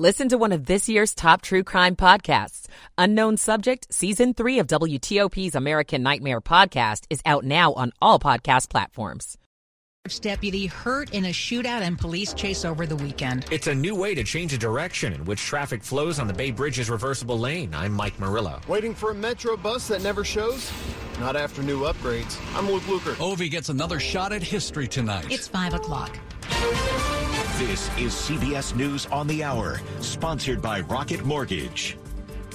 Listen to one of this year's top true crime podcasts. Unknown Subject, Season 3 of WTOP's American Nightmare podcast is out now on all podcast platforms. Deputy hurt in a shootout and police chase over the weekend. It's a new way to change a direction in which traffic flows on the Bay Bridge's reversible lane. I'm Mike Murillo. Waiting for a metro bus that never shows? Not after new upgrades. I'm Luke Lukert. Ovi gets another shot at history tonight. It's 5 o'clock. This is CBS News on the Hour, sponsored by Rocket Mortgage.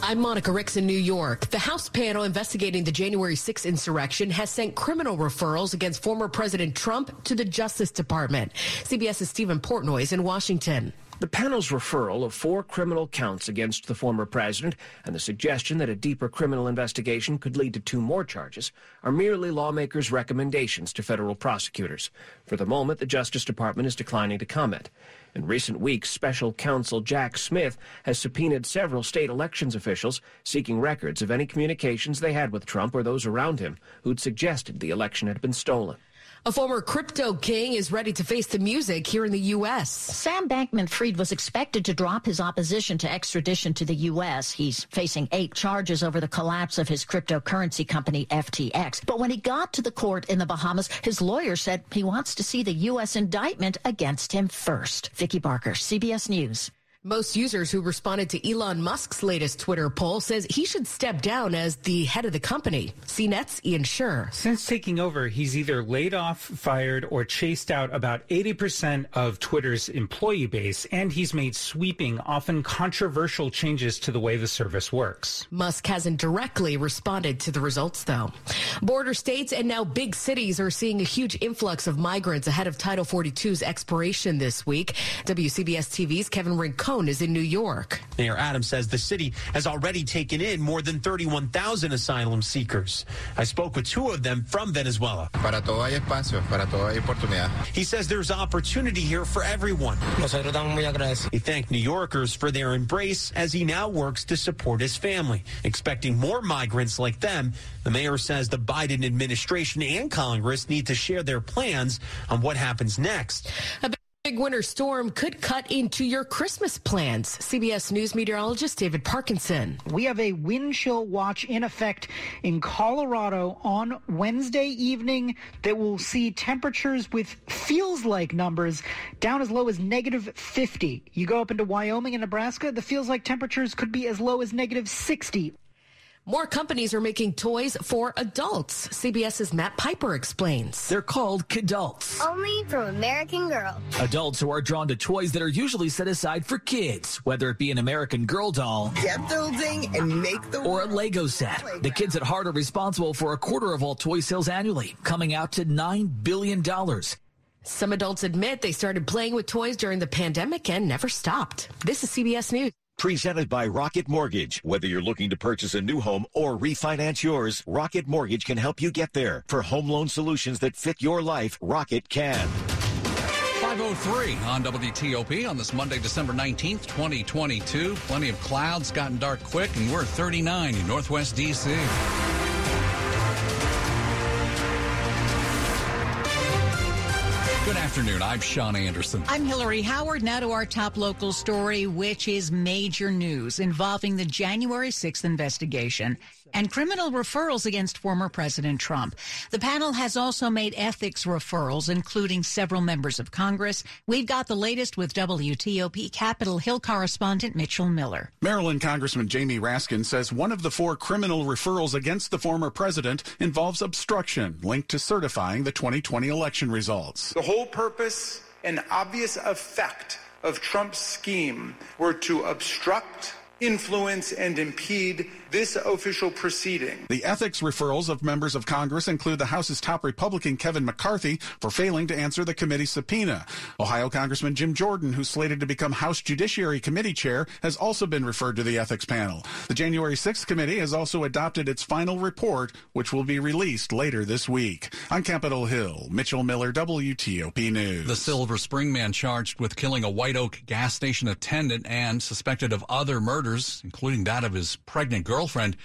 I'm Monica Ricks in New York. The House panel investigating the January 6 insurrection has sent criminal referrals against former President Trump to the Justice Department. CBS's Stephen Portnoy is in Washington. The panel's referral of four criminal counts against the former president and the suggestion that a deeper criminal investigation could lead to two more charges are merely lawmakers' recommendations to federal prosecutors. For the moment, the Justice Department is declining to comment. In recent weeks, special counsel Jack Smith has subpoenaed several state elections officials seeking records of any communications they had with Trump or those around him who'd suggested the election had been stolen. A former crypto king is ready to face the music here in the U.S. Sam Bankman Fried was expected to drop his opposition to extradition to the U.S. He's facing eight charges over the collapse of his cryptocurrency company, FTX. But when he got to the court in the Bahamas, his lawyer said he wants to see the U.S. indictment against him first. Vicki Barker, CBS News. Most users who responded to Elon Musk's latest Twitter poll says he should step down as the head of the company. CNET's Ian Sherr. Since taking over, he's either laid off, fired, or chased out about 80% of Twitter's employee base, and he's made sweeping, often controversial changes to the way the service works. Musk hasn't directly responded to the results, though. Border states and now big cities are seeing a huge influx of migrants ahead of Title 42's expiration this week. WCBS TV's Kevin Rincon is in New York. Mayor Adams says the city has already taken in more than 31,000 asylum seekers. I spoke with two of them from Venezuela. Para todo hay espacio, para todo hay oportunidad. He says there's opportunity here for everyone. He thanked New Yorkers for their embrace as he now works to support his family. Expecting more migrants like them, the mayor says the Biden administration and Congress need to share their plans on what happens next. A big winter storm could cut into your Christmas plans. CBS News meteorologist David Parkinson. We have a wind chill watch in effect in Colorado on Wednesday evening that will see temperatures with feels like numbers down as low as negative 50. You go up into Wyoming and Nebraska, the feels like temperatures could be as low as negative 60. More companies are making toys for adults. CBS's Matt Piper explains. They're called Kidults. Only from American Girl. Adults who are drawn to toys that are usually set aside for kids, whether it be an American Girl doll, get building and make the or a Lego set. The kids at heart are responsible for a quarter of all toy sales annually, coming out to $9 billion. Some adults admit they started playing with toys during the pandemic and never stopped. This is CBS News. Presented by Rocket Mortgage. Whether you're looking to purchase a new home or refinance yours, Rocket Mortgage can help you get there. For home loan solutions that fit your life, Rocket can. 503 on WTOP on this Monday, December 19th, 2022. Plenty of clouds, gotten dark quick, and we're 39 in Northwest D.C. afternoon. I'm Sean Anderson. I'm Hillary Howard. Now to our top local story, which is major news involving the January 6th investigation and criminal referrals against former President Trump. The panel has also made ethics referrals, including several members of Congress. We've got the latest with WTOP Capitol Hill correspondent Mitchell Miller. Maryland Congressman Jamie Raskin says one of the four criminal referrals against the former president involves obstruction linked to certifying the 2020 election results. The whole purpose and obvious effect of Trump's scheme were to obstruct influence and impede this official proceeding. The ethics referrals of members of Congress include the House's top Republican Kevin McCarthy for failing to answer the committee subpoena. Ohio Congressman Jim Jordan, who's slated to become House Judiciary Committee chair, has also been referred to the ethics panel. The January 6th committee has also adopted its final report, which will be released later this week. On Capitol Hill, Mitchell Miller, WTOP News. The Silver Spring man charged with killing a White Oak gas station attendant and suspected of other murders, including that of his pregnant girlfriend,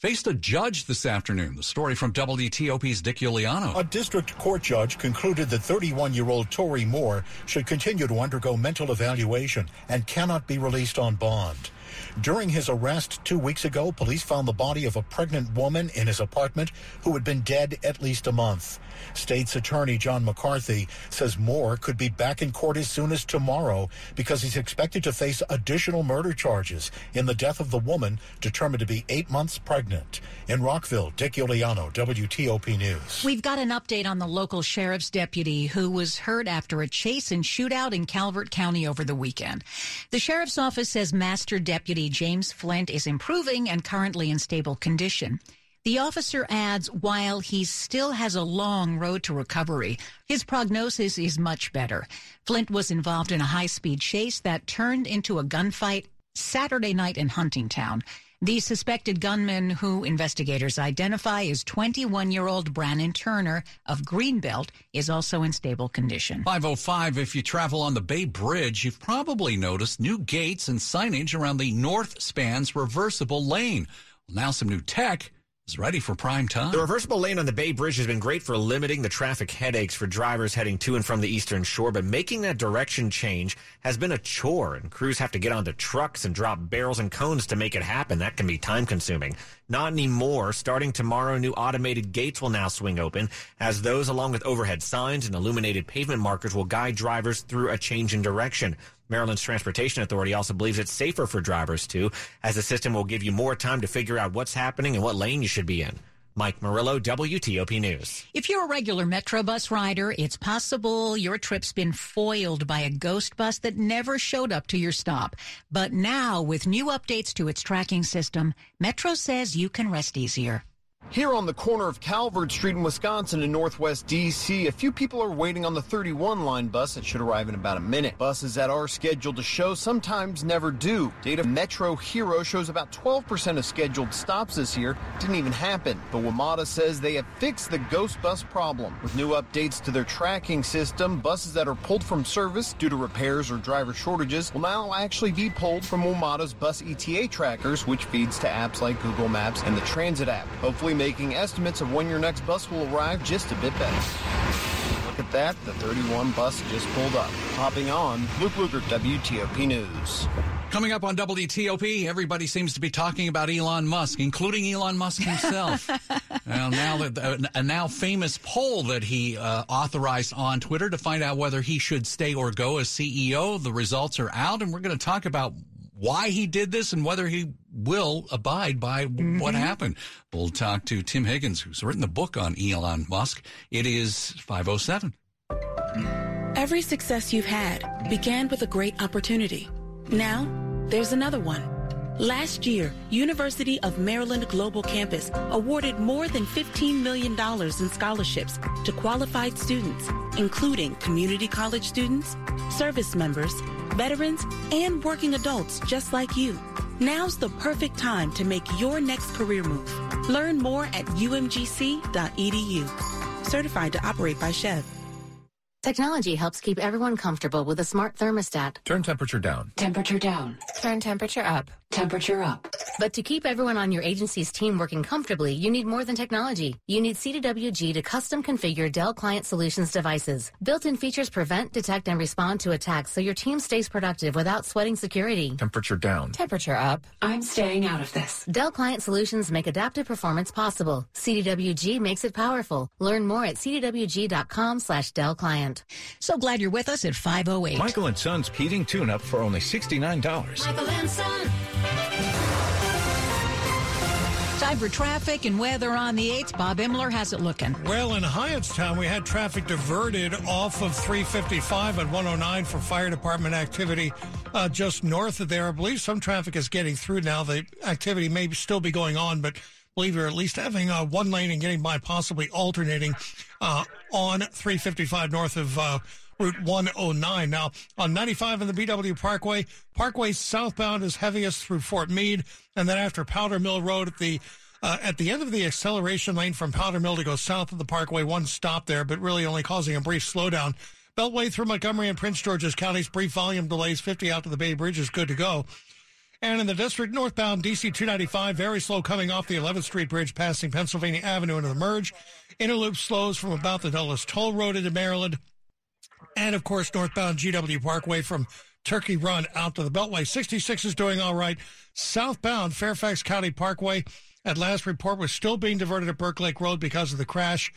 faced a judge this afternoon. The story from WTOP's Dick Uliano. A district court judge concluded that 31 year old Tory Moore should continue to undergo mental evaluation and cannot be released on bond. During his arrest two weeks ago, police found the body of a pregnant woman in his apartment who had been dead at least a month. State's Attorney John McCarthy says Moore could be back in court as soon as tomorrow because he's expected to face additional murder charges in the death of the woman determined to be eight months pregnant. In Rockville, Dick Uliano, WTOP News. We've got an update on the local sheriff's deputy who was hurt after a chase and shootout in Calvert County over the weekend. The sheriff's office says Master Deputy James Flint is improving and currently in stable condition. The officer adds while he still has a long road to recovery, his prognosis is much better. Flint was involved in a high speed chase that turned into a gunfight Saturday night in Huntingtown. The suspected gunman, who investigators identify as 21 year old Brannon Turner of Greenbelt, is also in stable condition. 505, if you travel on the Bay Bridge, you've probably noticed new gates and signage around the north span's reversible lane. Well, now some new tech is ready for prime time. The reversible lane on the Bay Bridge has been great for limiting the traffic headaches for drivers heading to and from the Eastern Shore, but making that direction change has been a chore, and crews have to get onto trucks and drop barrels and cones to make it happen. That can be time consuming. Not anymore. Starting tomorrow, new automated gates will now swing open, as those, along with overhead signs and illuminated pavement markers, will guide drivers through a change in direction. Maryland's Transportation Authority also believes it's safer for drivers too, as the system will give you more time to figure out what's happening and what lane you should be in. Mike Murillo, WTOP News. If you're a regular Metro bus rider, it's possible your trip's been foiled by a ghost bus that never showed up to your stop. But now, with new updates to its tracking system, Metro says you can rest easier. Here on the corner of Calvert Street in Wisconsin in Northwest D.C., a few people are waiting on the 31 line bus that should arrive in about a minute. Buses that are scheduled to show sometimes never do. Data Metro Hero shows about 12% of scheduled stops this year didn't even happen. But WMATA says they have fixed the ghost bus problem. With new updates to their tracking system, buses that are pulled from service due to repairs or driver shortages will now actually be pulled from WMATA's bus ETA trackers, which feeds to apps like Google Maps and the Transit app. Hopefully making estimates of when your next bus will arrive just a bit better. Look at that, the 31 bus just pulled up. Hopping on, Luke Lukert, WTOP News. Coming up on WTOP, everybody seems to be talking about Elon Musk, including Elon Musk himself. well, now that a now famous poll that he uh, authorized on Twitter to find out whether he should stay or go as CEO, the results are out, and we're going to talk about why he did this and whether he will abide by mm-hmm. what happened. We'll talk to Tim Higgins, who's written the book on Elon Musk. It is 507. Every success you've had began with a great opportunity. Now, there's another one. Last year, University of Maryland Global Campus awarded more than $15 million in scholarships to qualified students, including community college students, service members, veterans, and working adults just like you. Now's the perfect time to make your next career move. Learn more at umgc.edu. Certified to operate by SCHEV. Technology helps keep everyone comfortable with a smart thermostat. Turn temperature down. Temperature down. Turn temperature up. Temperature up. But to keep everyone on your agency's team working comfortably, you need more than technology. You need CDWG to custom configure Dell Client Solutions devices. Built-in features prevent, detect, and respond to attacks so your team stays productive without sweating security. Temperature down. Temperature up. I'm staying out of this. Dell Client Solutions make adaptive performance possible. CDWG makes it powerful. Learn more at cdwg.com slash Dell Client. So glad you're with us at 508. Michael and Son's heating tune-up for only $69. Michael and Son. Time for traffic and weather on the 8th. Bob Inman has it looking. Well, in Hyattstown, we had traffic diverted off of 355 and 109 for fire department activity uh, just north of there. I believe some traffic is getting through now. The activity may still be going on, but I believe you're at least having uh, one lane and getting by, possibly alternating uh, on 355 north of uh, Route 109. Now, on 95 in the BW Parkway, Parkway southbound is heaviest through Fort Meade, and then after Powder Mill Road at the uh, at the end of the acceleration lane from Powder Mill to go south of the Parkway, one stop there, but really only causing a brief slowdown. Beltway through Montgomery and Prince George's counties, brief volume delays, 50 out to the Bay Bridge is good to go. And in the district, northbound DC 295, very slow coming off the 11th Street Bridge, passing Pennsylvania Avenue into the merge. Interloop slows from about the Dulles Toll Road into Maryland. And of course, northbound GW Parkway from Turkey Run out to the Beltway. 66 is doing all right. Southbound Fairfax County Parkway, at last report, was still being diverted at Burke Lake Road because of the crash.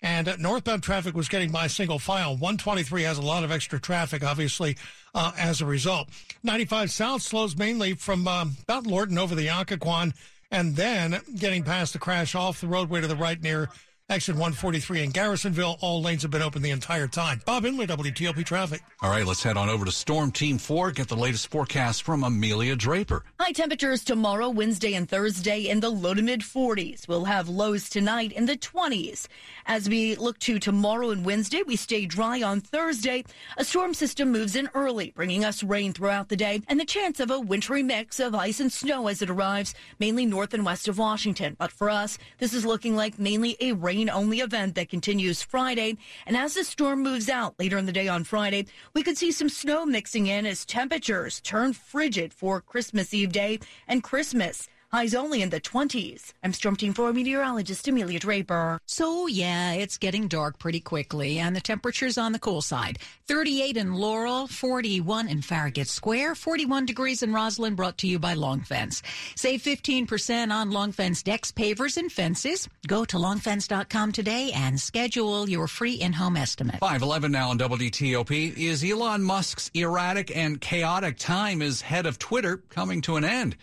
And uh, northbound traffic was getting by single file. 123 has a lot of extra traffic, obviously, uh, as a result. 95 South slows mainly from um, about Lorton over the Occoquan and then getting past the crash off the roadway to the right near Exit 143 in Garrisonville. All lanes have been open the entire time. Bob Inman, WTOP Traffic. All right, let's head on over to Storm Team 4, get the latest forecast from Amelia Draper. High temperatures tomorrow, Wednesday, and Thursday in the low to mid 40s. We'll have lows tonight in the 20s. As we look to tomorrow and Wednesday, we stay dry on Thursday. A storm system moves in early, bringing us rain throughout the day and the chance of a wintry mix of ice and snow as it arrives, mainly north and west of Washington. But for us, this is looking like mainly a rain rain only event that continues Friday. And as the storm moves out later in the day on Friday, we could see some snow mixing in as temperatures turn frigid for Christmas Eve day and Christmas. Highs only in the 20s. I'm Storm Team 4 meteorologist Amelia Draper. So, yeah, it's getting dark pretty quickly, and the temperature's on the cool side. 38 in Laurel, 41 in Farragut Square, 41 degrees in Rosslyn, brought to you by Long Fence. Save 15% on Long Fence decks, pavers, and fences. Go to longfence.com today and schedule your free in-home estimate. 511 now on WTOP. Is Elon Musk's erratic and chaotic time as head of Twitter coming to an end?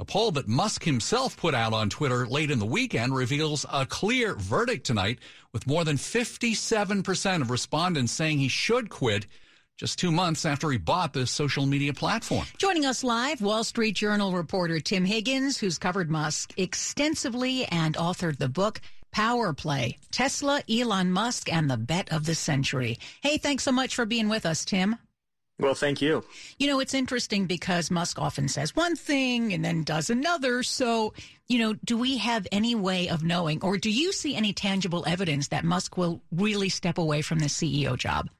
A poll that Musk himself put out on Twitter late in the weekend reveals a clear verdict tonight, with more than 57% of respondents saying he should quit just two months after he bought the social media platform. Joining us live, Wall Street Journal reporter Tim Higgins, who's covered Musk extensively and authored the book Power Play Tesla, Elon Musk, and the Bet of the Century. Hey, thanks so much for being with us, Tim. Well, thank you. You know, it's interesting because Musk often says one thing and then does another. So, you know, do we have any way of knowing, or do you see any tangible evidence that Musk will really step away from the CEO job?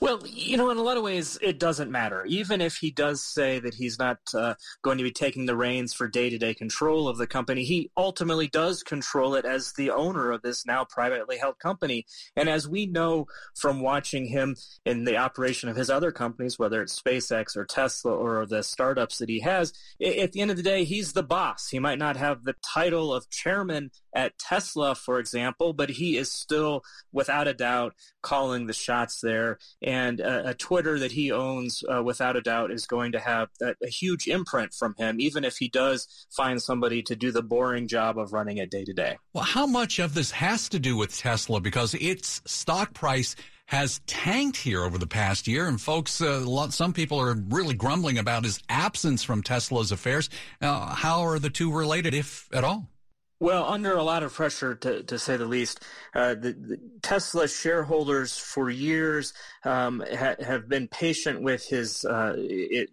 Well, you know, in a lot of ways, it doesn't matter. Even if he does say that he's not uh, going to be taking the reins for day to day control of the company, he ultimately does control it as the owner of this now privately held company. And as we know from watching him in the operation of his other companies, whether it's SpaceX or Tesla or the startups that he has, at the end of the day, he's the boss. He might not have the title of chairman at Tesla, for example, but he is still, without a doubt, calling the shots there and a, a Twitter that he owns, uh, without a doubt, is going to have a, a, huge imprint from him, even if he does find somebody to do the boring job of running it day to day. Well, how much of this has to do with Tesla? Because its stock price has tanked here over the past year, and folks, uh, lot, some people are really grumbling about his absence from Tesla's affairs. Uh, how are the two related, if at all? Well, under a lot of pressure, to, to say the least, uh, the, the, Tesla shareholders for years um, ha, have been patient with his uh,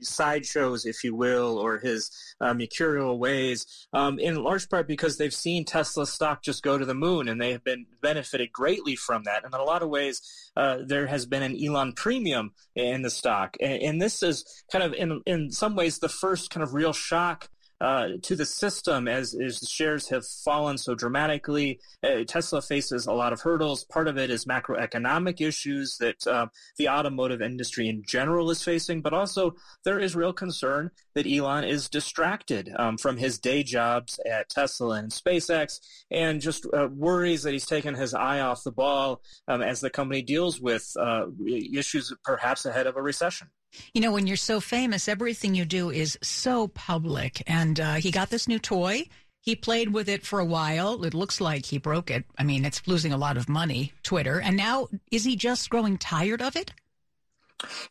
sideshows, if you will, or his uh, mercurial ways, um, in large part because they've seen Tesla stock just go to the moon, and they have been benefited greatly from that. And in a lot of ways, uh, there has been an Elon premium in the stock, and, and this is kind of, in in some ways, the first kind of real shock uh, to the system as, as the shares have fallen so dramatically. Uh, Tesla faces a lot of hurdles. Part of it is macroeconomic issues that uh, the automotive industry in general is facing, but also there is real concern that Elon is distracted um, from his day jobs at Tesla and SpaceX and just uh, worries that he's taken his eye off the ball um, as the company deals with uh, issues perhaps ahead of a recession. You know, when you're so famous, everything you do is so public. And uh, he got this new toy. He played with it for a while. It looks like he broke it. I mean, it's losing a lot of money, Twitter. And now, is he just growing tired of it?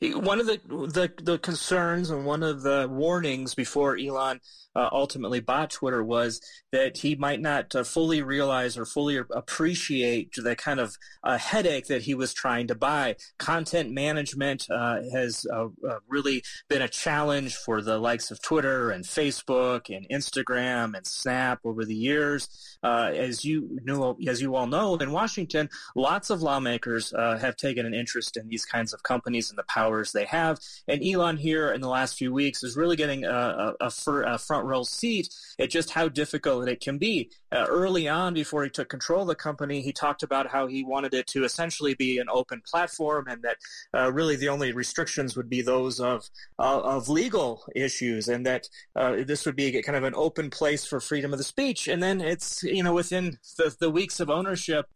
One of the, the, the concerns and one of the warnings before Elon uh, ultimately bought Twitter was that he might not uh, fully realize or fully appreciate the kind of uh, headache that he was trying to buy. Content management uh, has uh, uh, really been a challenge for the likes of Twitter and Facebook and Instagram and Snap over the years. as you know, as you all know, in Washington, lots of lawmakers have taken an interest in these kinds of companies and the powers they have. And Elon here in the last few weeks is really getting a, a, a front row seat at just how difficult it can be. Uh, early on, before he took control of the company, he talked about how he wanted it to essentially be an open platform and that uh, really the only restrictions would be those of, uh, of legal issues and that uh, this would be kind of an open place for freedom of the speech. And then it's, you know, within the, the weeks of ownership,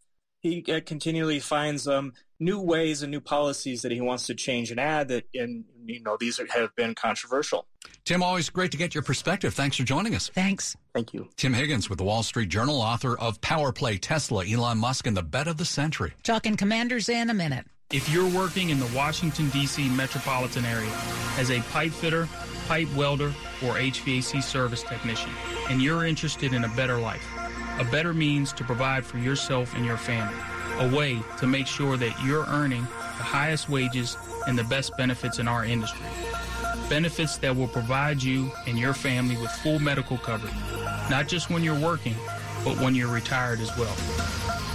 he uh, continually finds um, new ways and new policies that he wants to change and add that and you know these are, have been controversial. Tim always great to get your perspective. Thanks for joining us. Thanks. Thank you. Tim higgins with the wall street journal author of power play tesla elon musk and the bet of the century. Talking commanders in a minute. If you're working in the washington d.c metropolitan area as a pipe fitter pipe welder or hvac service technician and you're interested in a better life a better means to provide for yourself and your family, a way to make sure that you're earning the highest wages and the best benefits in our industry. Benefits that will provide you and your family with full medical coverage, not just when you're working, but when you're retired as well.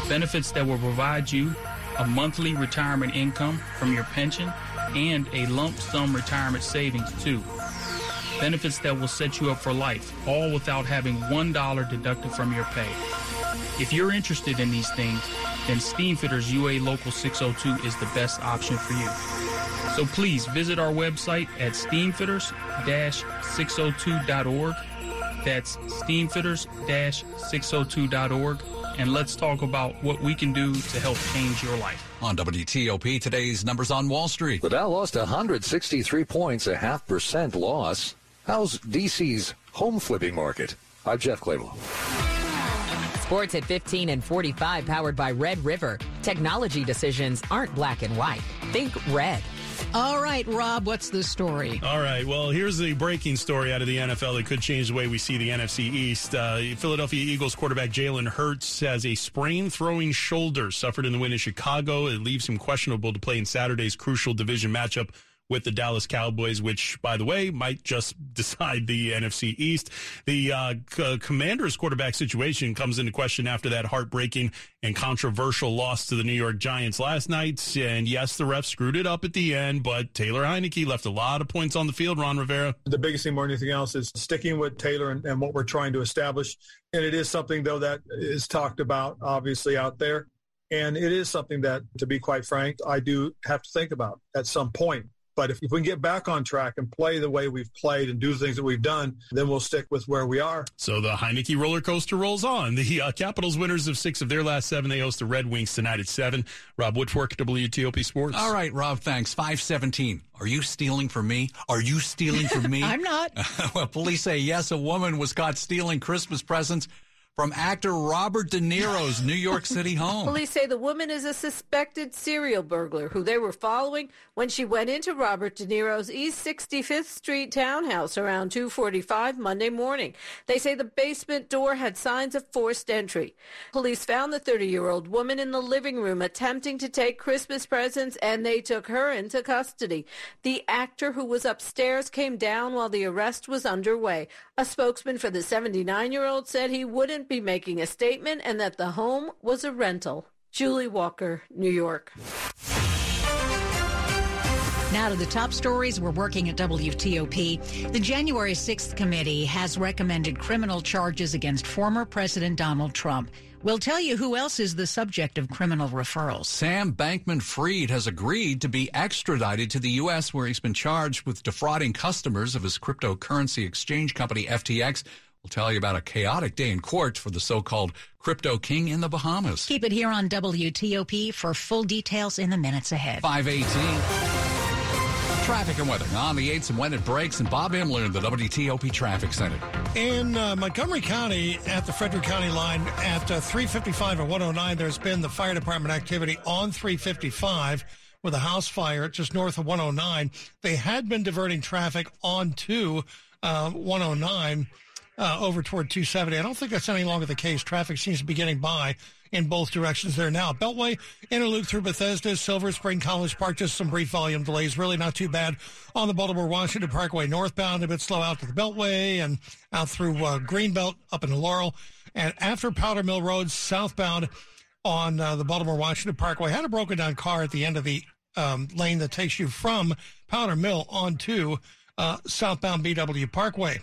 Benefits that will provide you a monthly retirement income from your pension and a lump sum retirement savings too benefits that will set you up for life, all without having $1 deducted from your pay. If you're interested in these things, then Steamfitters UA Local 602 is the best option for you. So please visit our website at steamfitters-602.org. That's steamfitters-602.org. And let's talk about what we can do to help change your life. On WTOP, today's numbers on Wall Street. The Dow lost 163 points, a half percent loss. How's DC's home flipping market? I'm Jeff Clabaugh. Sports at 15 and 45 powered by Red River. Technology decisions aren't black and white. Think red. All right, Rob, what's the story? All right, well, here's the breaking story out of the NFL that could change the way we see the NFC East. Uh, Philadelphia Eagles quarterback Jalen Hurts has a sprain throwing shoulder suffered in the win in Chicago. It leaves him questionable to play in Saturday's crucial division matchup with the Dallas Cowboys, which, by the way, might just decide the NFC East. The uh, c- Commanders quarterback situation comes into question after that heartbreaking and controversial loss to the New York Giants last night. And yes, the refs screwed it up at the end, but Taylor Heinicke left a lot of points on the field, Ron Rivera. The biggest thing more than anything else is sticking with Taylor and, and what we're trying to establish. And it is something, though, that is talked about, obviously, out there. And it is something that, to be quite frank, I do have to think about at some point. But if, if we can get back on track and play the way we've played and do the things that we've done, then we'll stick with where we are. So the Heinicke roller coaster rolls on. The uh, Capitals winners of six of their last seven. They host the Red Wings tonight at seven. Rob Woodfork, WTOP Sports. All right, Rob, thanks. 517. Are you stealing from me? Are you stealing from me? I'm not. well, police say yes, a woman was caught stealing Christmas presents from actor Robert De Niro's New York City home. Police say the woman is a suspected serial burglar who they were following when she went into Robert De Niro's East 65th Street townhouse around 2:45 Monday morning. They say the basement door had signs of forced entry. Police found the 30-year-old woman in the living room attempting to take Christmas presents and they took her into custody. The actor who was upstairs came down while the arrest was underway. A spokesman for the 79-year-old said he wouldn't be making a statement and that the home was a rental. Julie Walker, New York. Now to the top stories we're working at WTOP. The January 6th committee has recommended criminal charges against former President Donald Trump. We'll tell you who else is the subject of criminal referrals. Sam Bankman Fried has agreed to be extradited to the U.S., where he's been charged with defrauding customers of his cryptocurrency exchange company, FTX. We'll tell you about a chaotic day in court for the so-called crypto king in the Bahamas. Keep it here on WTOP for full details in the minutes ahead. 518. Traffic and weather on the 8s and when it breaks. And Bob Inman in the WTOP Traffic Center. In uh, Montgomery County at the Frederick County line at uh, 355 and 109, there's been the fire department activity on 355 with a house fire just north of 109. They had been diverting traffic onto uh, 109 uh, over toward 270. I don't think that's any longer the case. Traffic seems to be getting by in both directions there now. Beltway, inner loop through Bethesda, Silver Spring, College Park, just some brief volume delays. Really not too bad on the Baltimore Washington Parkway northbound, a bit slow out to the Beltway and out through uh, Greenbelt up into Laurel. And after Powder Mill Road, southbound on uh, the Baltimore Washington Parkway, had a broken down car at the end of the um, lane that takes you from Powder Mill onto uh, southbound BW Parkway.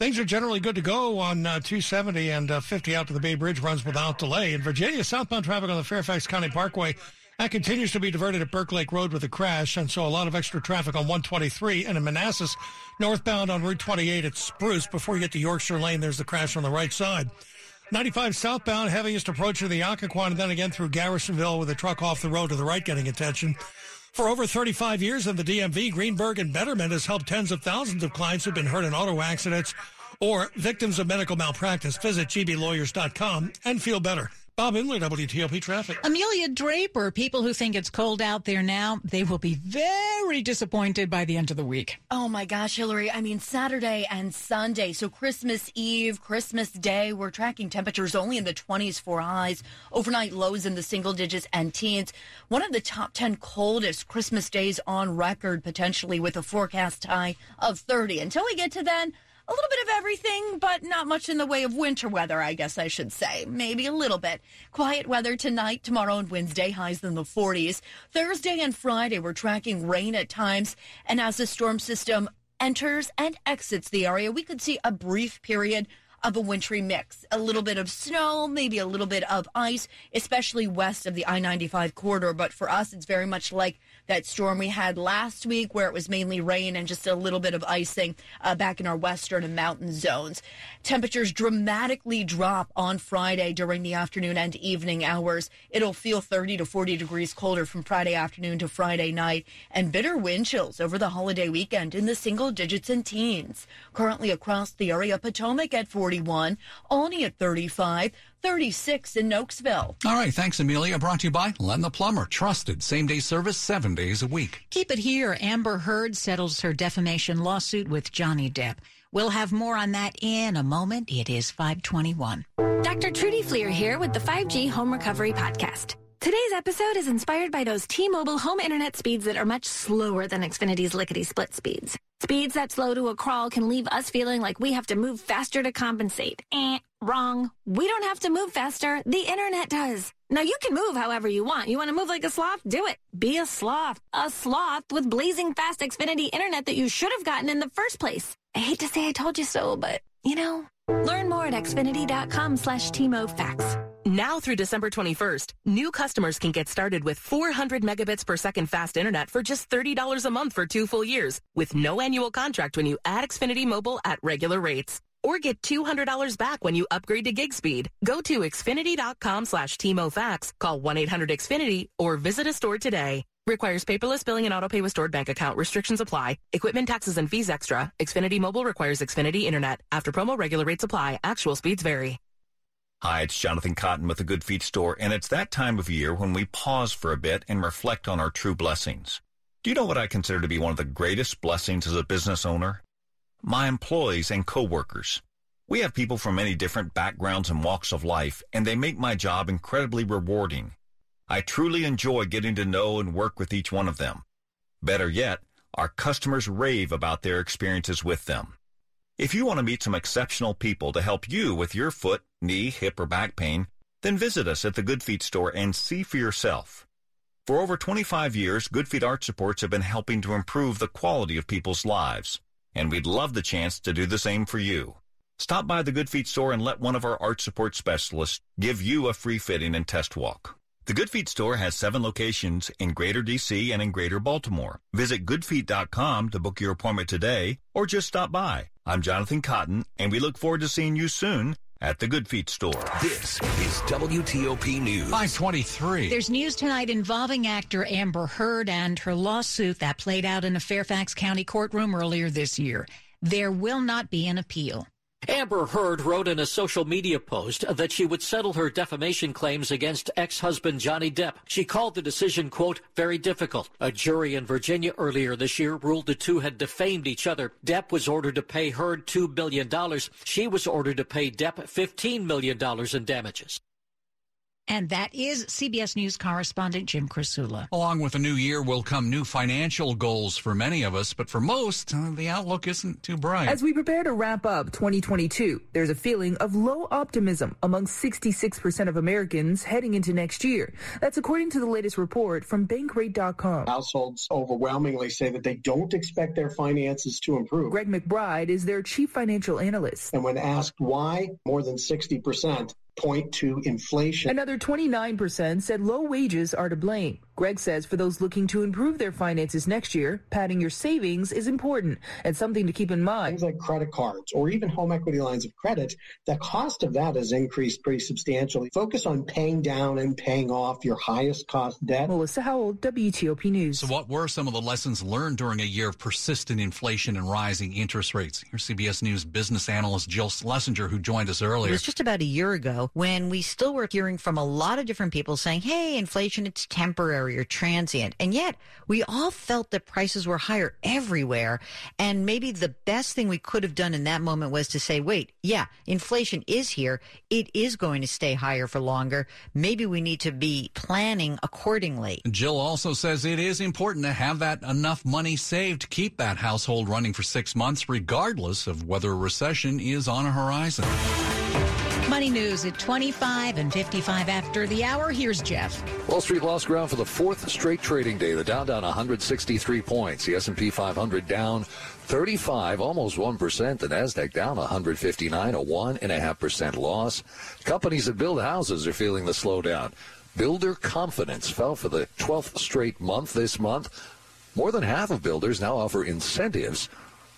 Things are generally good to go on uh, 270 and uh, 50 out to the Bay Bridge runs without delay. In Virginia, southbound traffic on the Fairfax County Parkway that continues to be diverted at Burke Lake Road with a crash, and so a lot of extra traffic on 123 and in Manassas, northbound on Route 28 at Spruce. Before you get to Yorkshire Lane, there's the crash on the right side. 95 southbound, heaviest approach to the Occoquan, and then again through Garrisonville with a truck off the road to the right getting attention. For over 35 years in the DMV, Greenberg and Bederman has helped tens of thousands of clients who've been hurt in auto accidents or victims of medical malpractice. Visit gblawyers.com and feel better. Bob Inman, WTOP Traffic. Amelia Draper, people who think it's cold out there now, they will be very disappointed by the end of the week. Oh my gosh, Hillary. I mean, Saturday and Sunday. So Christmas Eve, Christmas Day, we're tracking temperatures only in the 20s for highs, overnight lows in the single digits and teens. One of the top 10 coldest Christmas days on record, potentially with a forecast high of 30. Until we get to then, a little bit of everything, but not much in the way of winter weather, I guess I should say. Maybe a little bit. Quiet weather tonight, tomorrow, and Wednesday, highs in the 40s. Thursday and Friday, we're tracking rain at times. And as the storm system enters and exits the area, we could see a brief period of a wintry mix. A little bit of snow, maybe a little bit of ice, especially west of the I 95 corridor. But for us, it's very much like that storm we had last week where it was mainly rain and just a little bit of icing uh, back in our western and mountain zones. Temperatures dramatically drop on Friday during the afternoon and evening hours. It'll feel 30 to 40 degrees colder from Friday afternoon to Friday night and bitter wind chills over the holiday weekend in the single digits and teens. Currently across the area, Potomac at 41, Olney at 35, 36 in Nokesville. All right, thanks, Amelia. Brought to you by Len the Plumber. Trusted same day service seven days a week. Keep it here. Amber Heard settles her defamation lawsuit with Johnny Depp. We'll have more on that in a moment. It is 521. Dr. Trudy Fleer here with the 5G Home Recovery Podcast. Today's episode is inspired by those T-Mobile home internet speeds that are much slower than Xfinity's lickety-split speeds. Speeds that slow to a crawl can leave us feeling like we have to move faster to compensate. Eh, wrong. We don't have to move faster. The internet does. Now you can move however you want. You want to move like a sloth? Do it. Be a sloth. A sloth with blazing fast Xfinity internet that you should have gotten in the first place. I hate to say I told you so, but you know. Learn more at xfinity.com slash Fax. Now through December 21st, new customers can get started with 400 megabits per second fast internet for just $30 a month for two full years with no annual contract when you add Xfinity Mobile at regular rates. Or get $200 back when you upgrade to gig speed. Go to xfinity.com slash Fax, call 1-800-XFINITY, or visit a store today. Requires paperless billing and autopay with stored bank account. Restrictions apply. Equipment taxes and fees extra. Xfinity Mobile requires Xfinity Internet. After promo, regular rates apply. Actual speeds vary. Hi, it's Jonathan Cotton with the Good Feet Store, and it's that time of year when we pause for a bit and reflect on our true blessings. Do you know what I consider to be one of the greatest blessings as a business owner? My employees and coworkers. We have people from many different backgrounds and walks of life, and they make my job incredibly rewarding. I truly enjoy getting to know and work with each one of them. Better yet, our customers rave about their experiences with them. If you want to meet some exceptional people to help you with your foot, knee, hip, or back pain, then visit us at the Good Feet store and see for yourself. For over 25 years, Good Feet Arch Supports have been helping to improve the quality of people's lives, and we'd love the chance to do the same for you. Stop by the Good Feet store and let one of our arch support specialists give you a free fitting and test walk. The Good Feet store has seven locations in Greater DC and in Greater Baltimore. Visit goodfeet.com to book your appointment today or just stop by. I'm Jonathan Cotton, and we look forward to seeing you soon at the Good Feet store. This is WTOP News. 523. There's news tonight involving actor Amber Heard and her lawsuit that played out in a Fairfax County courtroom earlier this year. There will not be an appeal. Amber Heard wrote in a social media post that she would settle her defamation claims against ex-husband Johnny Depp. She called the decision, quote, very difficult. A jury in Virginia earlier this year ruled the two had defamed each other. Depp was ordered to pay Heard $2 billion. She was ordered to pay Depp $15 million in damages. And that is CBS News correspondent Jim Krasula. Along with the new year will come new financial goals for many of us, but for most, uh, the outlook isn't too bright. As we prepare to wrap up 2022, there's a feeling of low optimism among 66% of Americans heading into next year. That's according to the latest report from Bankrate.com. Households overwhelmingly say that they don't expect their finances to improve. Greg McBride is their chief financial analyst. And when asked why, more than 60% point to inflation. Another 29% said low wages are to blame. Greg says for those looking to improve their finances next year, padding your savings is important and something to keep in mind. Things like credit cards or even home equity lines of credit, the cost of that has increased pretty substantially. Focus on paying down and paying off your highest cost debt. Melissa Howell, WTOP News. So what were some of the lessons learned during a year of persistent inflation and rising interest rates? Here's CBS News business analyst Jill Schlesinger, who joined us earlier. It was just about a year ago when we still were hearing from a lot of different people saying, hey, inflation, it's temporary or transient. And yet we all felt that prices were higher everywhere. And maybe the best thing we could have done in that moment was to say, wait, yeah, inflation is here. It is going to stay higher for longer. Maybe we need to be planning accordingly. Jill also says it is important to have that enough money saved to keep that household running for six months, regardless of whether a recession is on a horizon. Money news at 25 and 55 after the hour. Here's Jeff. Wall Street lost ground for the fourth straight trading day. The Dow down 163 points. The S&P 500 down 35, almost 1%. The Nasdaq down 159, a 1.5% loss. Companies that build houses are feeling the slowdown. Builder confidence fell for the 12th straight month this month. More than half of builders now offer incentives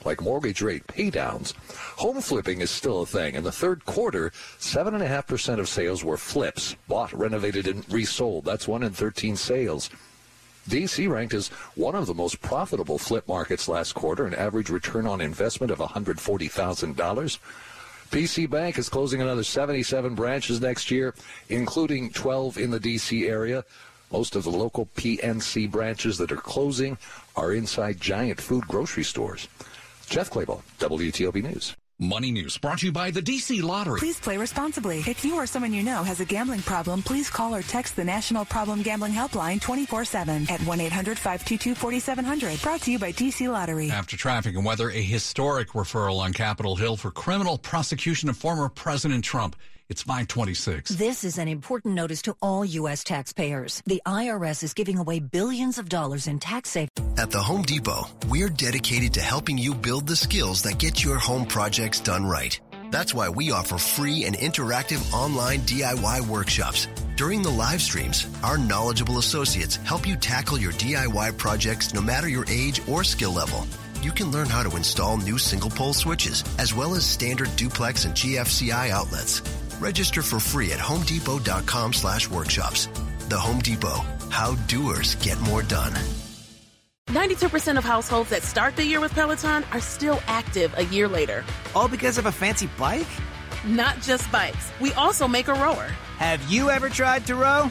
like mortgage rate paydowns. Home flipping is still a thing. In the third quarter, 7.5% of sales were flips, bought, renovated, and resold. That's one in 13 sales. DC ranked as one of the most profitable flip markets last quarter, an average return on investment of $140,000. PNC Bank is closing another 77 branches next year, including 12 in the DC area. Most of the local PNC branches that are closing are inside giant food grocery stores. Jeff Clabaugh, WTOP News. Money News brought to you by the DC Lottery. Please play responsibly. If you or someone you know has a gambling problem, please call or text the National Problem Gambling Helpline 24-7 at 1-800-522-4700. Brought to you by DC Lottery. After traffic and weather, a historic referral on Capitol Hill for criminal prosecution of former President Trump. It's 526. This is an important notice to all U.S. taxpayers. The IRS is giving away billions of dollars in tax savings. At the Home Depot, we're dedicated to helping you build the skills that get your home projects done right. That's why we offer free and interactive online DIY workshops. During the live streams, our knowledgeable associates help you tackle your DIY projects no matter your age or skill level. You can learn how to install new single pole switches, as well as standard duplex and GFCI outlets. Register for free at homedepot.com slash workshops. The Home Depot, how doers get more done. 92% of households that start the year with Peloton are still active a year later. All because of a fancy bike? Not just bikes. We also make a rower. Have you ever tried to row?